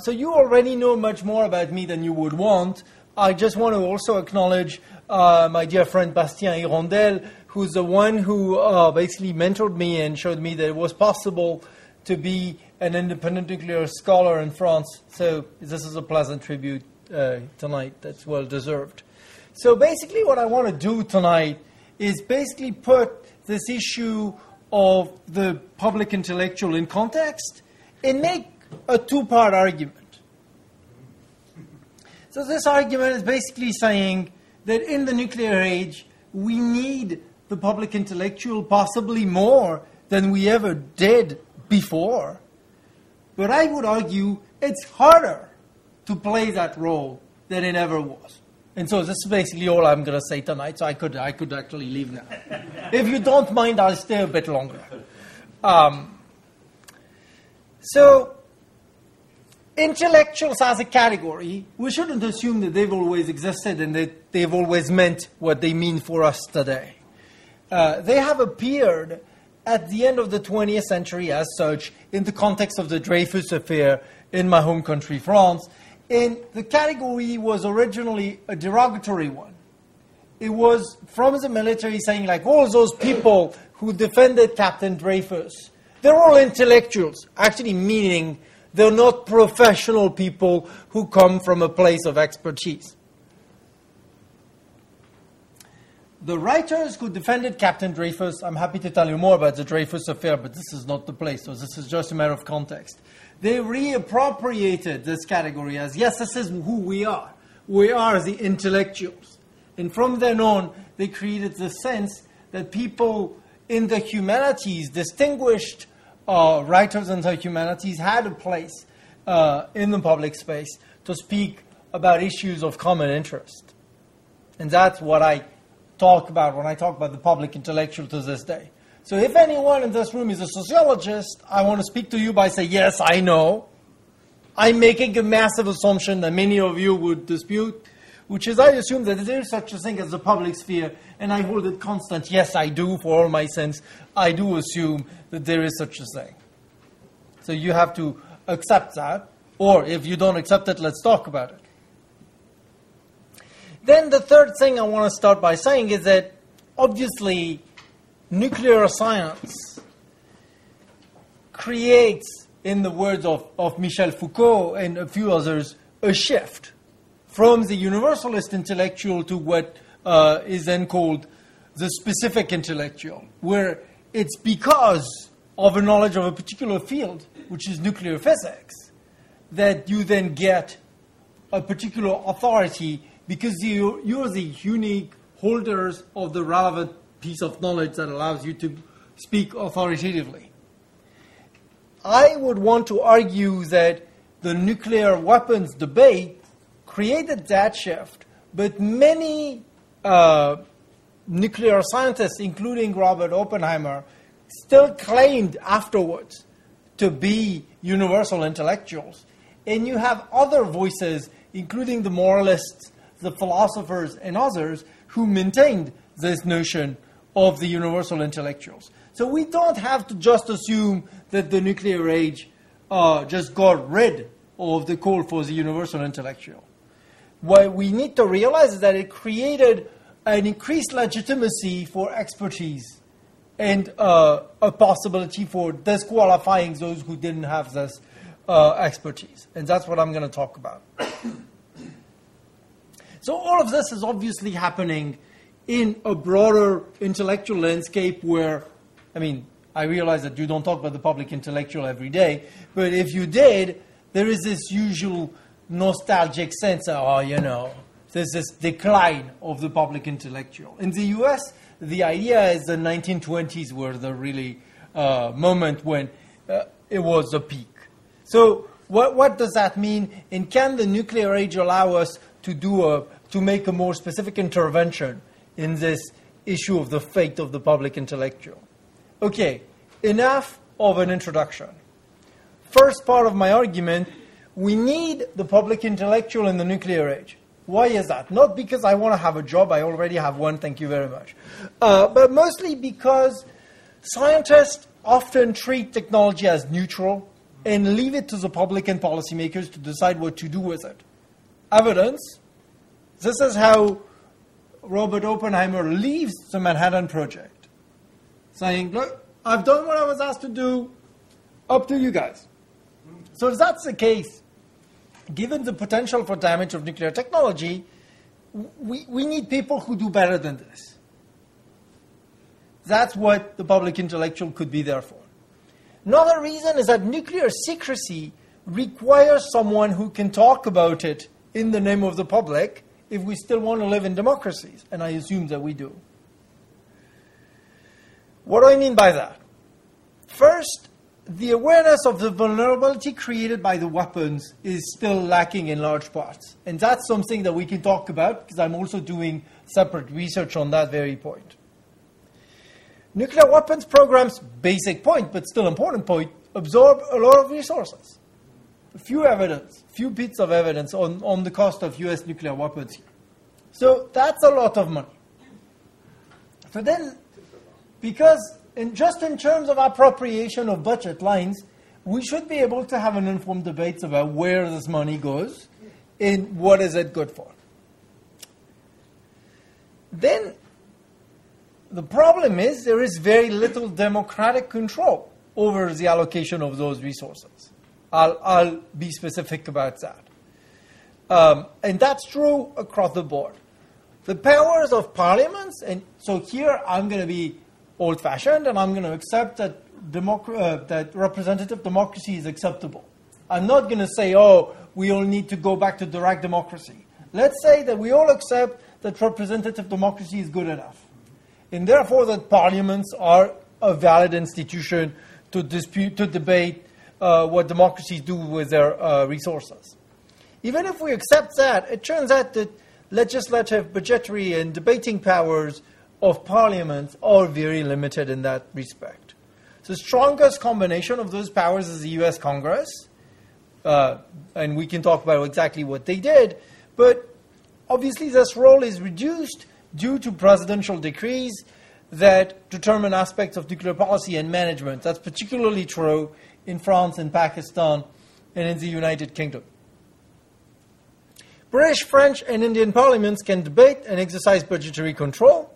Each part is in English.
So you already know much more about me than you would want. I just want to also acknowledge uh, my dear friend Bastien Irondelle, who's the one who uh, basically mentored me and showed me that it was possible to be an independent nuclear scholar in France. So this is a pleasant tribute uh, tonight that's well deserved. So basically, what I want to do tonight is basically put this issue of the public intellectual in context and make a two part argument. So, this argument is basically saying that in the nuclear age, we need the public intellectual possibly more than we ever did before. But I would argue it's harder to play that role than it ever was. And so this is basically all I'm going to say tonight. So I could, I could actually leave now. if you don't mind, I'll stay a bit longer. Um, so intellectuals as a category, we shouldn't assume that they've always existed and that they've always meant what they mean for us today. Uh, they have appeared at the end of the 20th century as such in the context of the Dreyfus affair in my home country, France. And the category was originally a derogatory one. It was from the military saying, like, all those people who defended Captain Dreyfus, they're all intellectuals, actually meaning they're not professional people who come from a place of expertise. The writers who defended Captain Dreyfus, I'm happy to tell you more about the Dreyfus affair, but this is not the place, so this is just a matter of context. They reappropriated this category as yes, this is who we are. We are the intellectuals. And from then on, they created the sense that people in the humanities, distinguished uh, writers in the humanities had a place uh, in the public space to speak about issues of common interest. And that's what I talk about when I talk about the public intellectual to this day. So if anyone in this room is a sociologist, I want to speak to you by saying, yes, I know. I'm making a massive assumption that many of you would dispute, which is I assume that there is such a thing as the public sphere, and I hold it constant. Yes, I do, for all my sins. I do assume that there is such a thing. So you have to accept that, or if you don't accept it, let's talk about it. Then the third thing I want to start by saying is that obviously nuclear science creates, in the words of, of Michel Foucault and a few others, a shift from the universalist intellectual to what uh, is then called the specific intellectual, where it's because of a knowledge of a particular field, which is nuclear physics, that you then get a particular authority because you, you're the unique holders of the relevant piece of knowledge that allows you to speak authoritatively. I would want to argue that the nuclear weapons debate created that shift, but many uh, nuclear scientists, including Robert Oppenheimer, still claimed afterwards to be universal intellectuals. And you have other voices, including the moralists the philosophers and others who maintained this notion of the universal intellectuals. So we don't have to just assume that the nuclear age uh, just got rid of the call for the universal intellectual. What we need to realize is that it created an increased legitimacy for expertise and uh, a possibility for disqualifying those who didn't have this uh, expertise. And that's what I'm going to talk about. So all of this is obviously happening in a broader intellectual landscape where, I mean, I realize that you don't talk about the public intellectual every day, but if you did, there is this usual nostalgic sense of, oh, you know, there's this decline of the public intellectual. In the US, the idea is the 1920s were the really uh, moment when uh, it was a peak. So, what, what does that mean? And can the nuclear age allow us to do a to make a more specific intervention in this issue of the fate of the public intellectual. Okay, enough of an introduction. First part of my argument we need the public intellectual in the nuclear age. Why is that? Not because I want to have a job, I already have one, thank you very much. Uh, but mostly because scientists often treat technology as neutral. and leave it to the public and policymakers to decide what to do with it. Evidence this is how Robert Oppenheimer leaves the Manhattan Project, saying, Look, I've done what I was asked to do, up to you guys. So, if that's the case, given the potential for damage of nuclear technology, we, we need people who do better than this. That's what the public intellectual could be there for. Another reason is that nuclear secrecy requires someone who can talk about it in the name of the public if we still want to live in democracies, and I assume that we do. What do I mean by that? First, the awareness of the vulnerability created by the weapons is still lacking in large parts. And that's something that we can talk about because I'm also doing separate research on that very point. Nuclear weapons programs, basic point, but still important point, absorb a lot of resources. A few evidence, few bits of evidence on, on the cost of US nuclear weapons. So that's a lot of money. So then, because in, just in terms of appropriation of budget lines, we should be able to have an informed debate about where this money goes and what is it good for. Then the problem is there is very little democratic control over the allocation of those resources. I'll, I'll be specific about that. Um, and that's true across the board. The powers of parliaments, and so here I'm going to be old fashioned and I'm going to accept that, democ- uh, that representative democracy is acceptable. I'm not going to say, oh, we all need to go back to direct democracy. Let's say that we all accept that representative democracy is good enough and therefore that parliaments are a valid institution to dispute, to debate uh, what democracies do with their uh, resources. Even if we accept that, it turns out that legislative, budgetary, and debating powers of parliaments are very limited in that respect. The strongest combination of those powers is the US Congress, uh, and we can talk about exactly what they did, but obviously this role is reduced due to presidential decrees that determine aspects of nuclear policy and management. That's particularly true in France and Pakistan and in the United Kingdom. British, French, and Indian parliaments can debate and exercise budgetary control.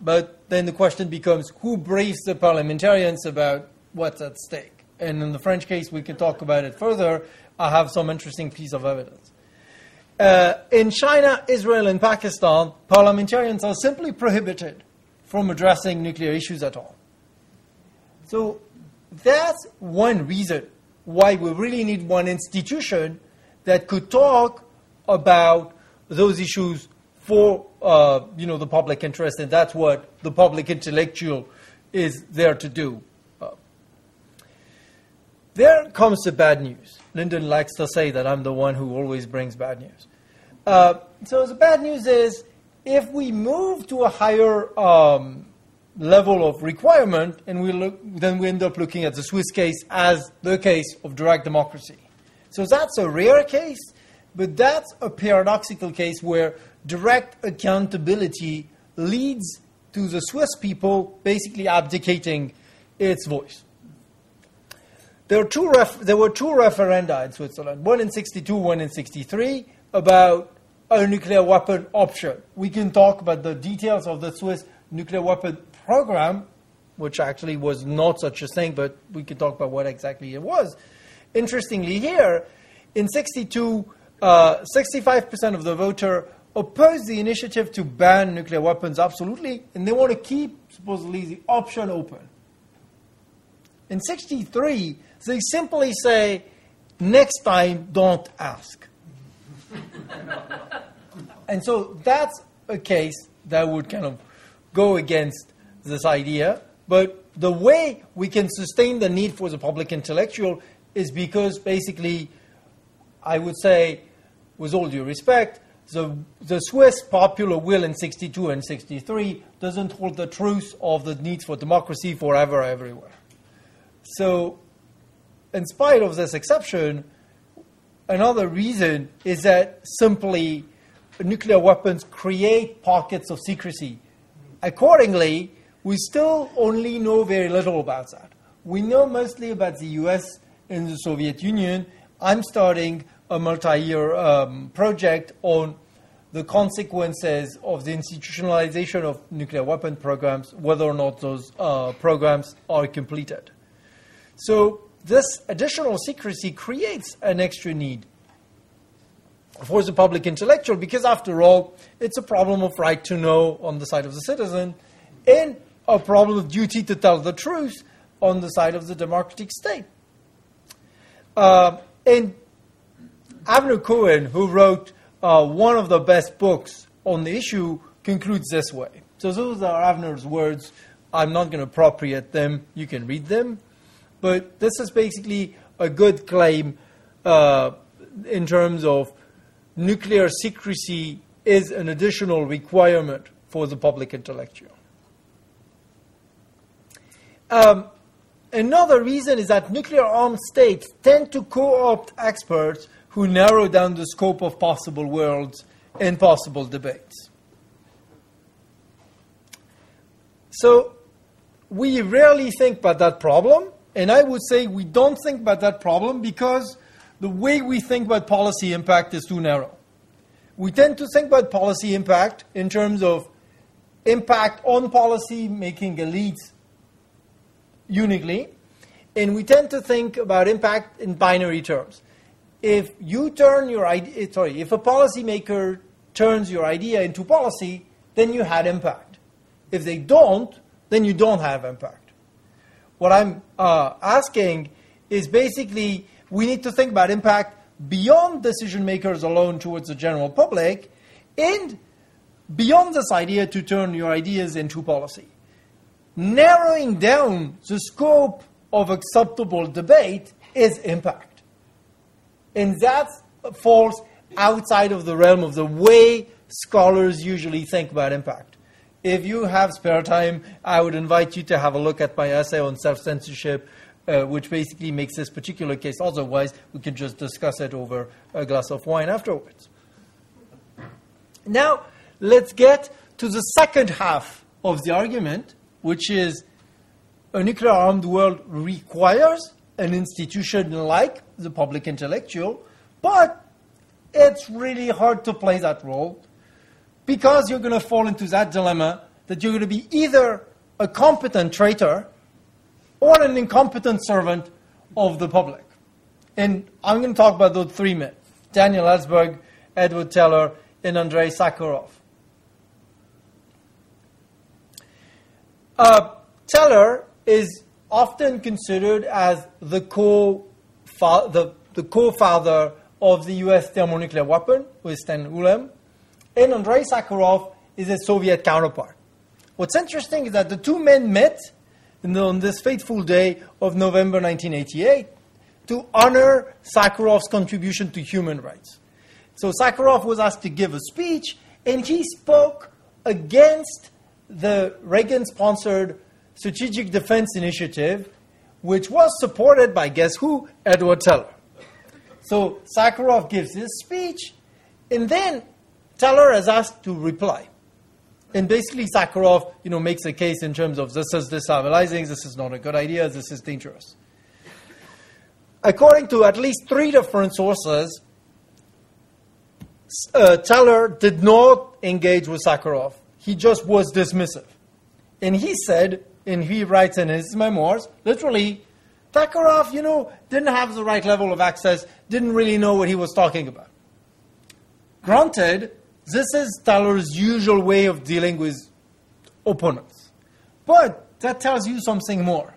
But then the question becomes who briefs the parliamentarians about what's at stake? And in the French case, we can talk about it further. I have some interesting piece of evidence. Uh, in China, Israel, and Pakistan, parliamentarians are simply prohibited from addressing nuclear issues at all. So that's one reason why we really need one institution that could talk about those issues for uh, you know the public interest, and that's what the public intellectual is there to do. Uh, there comes the bad news. Lyndon likes to say that I'm the one who always brings bad news. Uh, so the bad news is if we move to a higher um, level of requirement, and we look, then we end up looking at the Swiss case as the case of direct democracy. So that's a rare case, but that's a paradoxical case where direct accountability leads to the Swiss people basically abdicating its voice. There, ref- there were two referenda in Switzerland, one in 62, one in 63, about a nuclear weapon option. We can talk about the details of the Swiss nuclear weapon program, which actually was not such a thing, but we can talk about what exactly it was. Interestingly, here, in 62, uh, 65% of the voter opposed the initiative to ban nuclear weapons absolutely, and they want to keep, supposedly, the option open. In 63, they simply say, next time, don't ask. and so that's a case that would kind of go against this idea. But the way we can sustain the need for the public intellectual is because basically, I would say, with all due respect, the, the Swiss popular will in 62 and 63 doesn't hold the truth of the need for democracy forever, everywhere. So, in spite of this exception, Another reason is that simply nuclear weapons create pockets of secrecy. Accordingly, we still only know very little about that. we know mostly about the US and the Soviet Union. I'm starting a multi year um, project on the consequences of the institutionalization of nuclear weapon programs, whether or not those uh, programs are completed. So, this additional secrecy creates an extra need for the public intellectual because, after all, it's a problem of right to know on the side of the citizen and a problem of duty to tell the truth on the side of the democratic state. Uh, and Avner Cohen, who wrote uh, one of the best books on the issue, concludes this way. So those are Avner's words. I'm not going to appropriate them. You can read them. But this is basically a good claim uh, in terms of nuclear secrecy is an additional requirement for the public intellectual. Um, another reason is that nuclear armed states tend to co opt experts who narrow down the scope of possible worlds and possible debates. So, we rarely think about that problem, and I would say we don't think about that problem because the way we think about policy impact is too narrow. We tend to think about policy impact in terms of impact on policy making elites uniquely, and we tend to think about impact in binary terms. If you turn your idea, eh, sorry, if a policymaker turns your idea into policy, then you had impact. If they don't, then you don't have impact. What I'm uh, asking is basically we need to think about impact beyond decision makers alone towards the general public and beyond this idea to turn your ideas into policy narrowing down the scope of acceptable debate is impact. And that falls outside of the realm of the way scholars usually think about impact. If you have spare time, I would invite you to have a look at my essay on self censorship, uh, which basically makes this particular case. Otherwise, we can just discuss it over a glass of wine afterwards. Now, let's get to the second half of the argument, which is a nuclear armed world requires an institution like the public intellectual, but it's really hard to play that role because you're going to fall into that dilemma that you're going to be either a competent traitor or an incompetent servant of the public. And I'm going to talk about those three men Daniel Ellsberg, Edward Teller, and Andrei Sakharov. Uh, Teller is often considered as the co the, the co-father of the U.S. thermonuclear weapon with Stan Ulam, and Andrei Sakharov is a Soviet counterpart. What's interesting is that the two men met on this fateful day of November 1988 to honor Sakharov's contribution to human rights. So Sakharov was asked to give a speech, and he spoke against the Reagan sponsored Strategic Defense Initiative, which was supported by guess who? Edward Teller. So Sakharov gives his speech, and then Teller is asked to reply. And basically, Sakharov, you know, makes a case in terms of this is destabilizing, this is not a good idea, this is dangerous. According to at least three different sources, uh, Teller did not engage with Sakharov he just was dismissive. And he said, and he writes in his memoirs, literally, Sakharov, you know, didn't have the right level of access, didn't really know what he was talking about. Granted, this is Teller's usual way of dealing with opponents. But that tells you something more,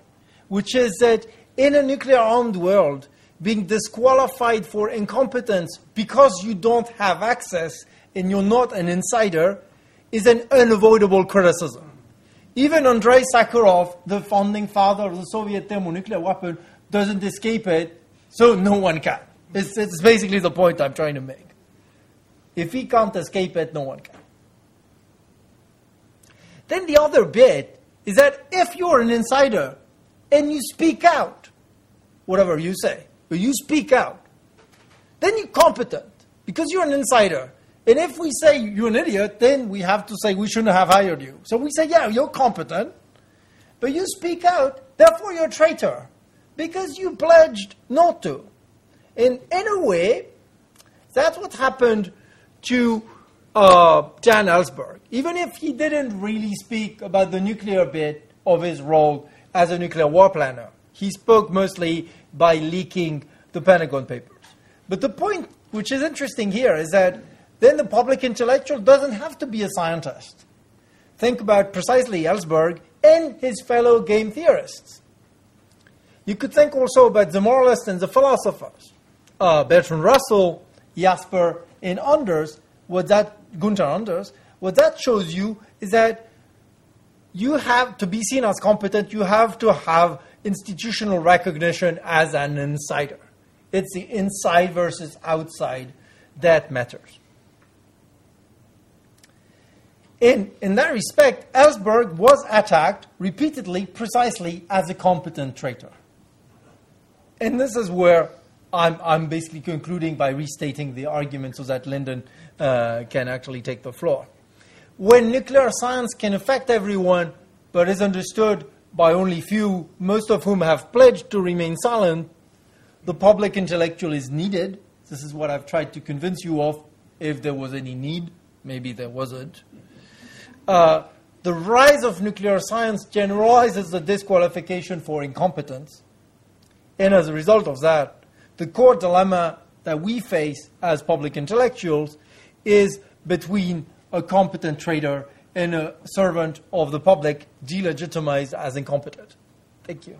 which is that in a nuclear armed world, being disqualified for incompetence because you don't have access and you're not an insider is an unavoidable criticism. Even Andrei Sakharov, the founding father of the Soviet thermonuclear weapon, doesn't escape it, so no one can. It's, it's basically the point I'm trying to make. If he can't escape it, no one can. Then the other bit is that if you're an insider and you speak out, whatever you say, but you speak out, then you're competent because you're an insider and if we say you're an idiot, then we have to say we shouldn't have hired you. So we say, yeah, you're competent, but you speak out, therefore you're a traitor, because you pledged not to. In, in a way, that's what happened to uh, Dan Ellsberg. Even if he didn't really speak about the nuclear bit of his role as a nuclear war planner, he spoke mostly by leaking the Pentagon Papers. But the point which is interesting here is that then the public intellectual doesn't have to be a scientist. Think about precisely Ellsberg and his fellow game theorists. You could think also about the moralists and the philosophers. Uh, Bertrand Russell, Jasper, and Anders, what that, Gunther Anders, what that shows you is that you have to be seen as competent, you have to have institutional recognition as an insider. It's the inside versus outside that matters. In, in that respect, Ellsberg was attacked repeatedly, precisely as a competent traitor. And this is where I'm, I'm basically concluding by restating the argument so that Lyndon uh, can actually take the floor. When nuclear science can affect everyone, but is understood by only few, most of whom have pledged to remain silent, the public intellectual is needed. This is what I've tried to convince you of, if there was any need. Maybe there wasn't. Uh, the rise of nuclear science generalizes the disqualification for incompetence. And as a result of that, the core dilemma that we face as public intellectuals is between a competent trader and a servant of the public delegitimized as incompetent. Thank you.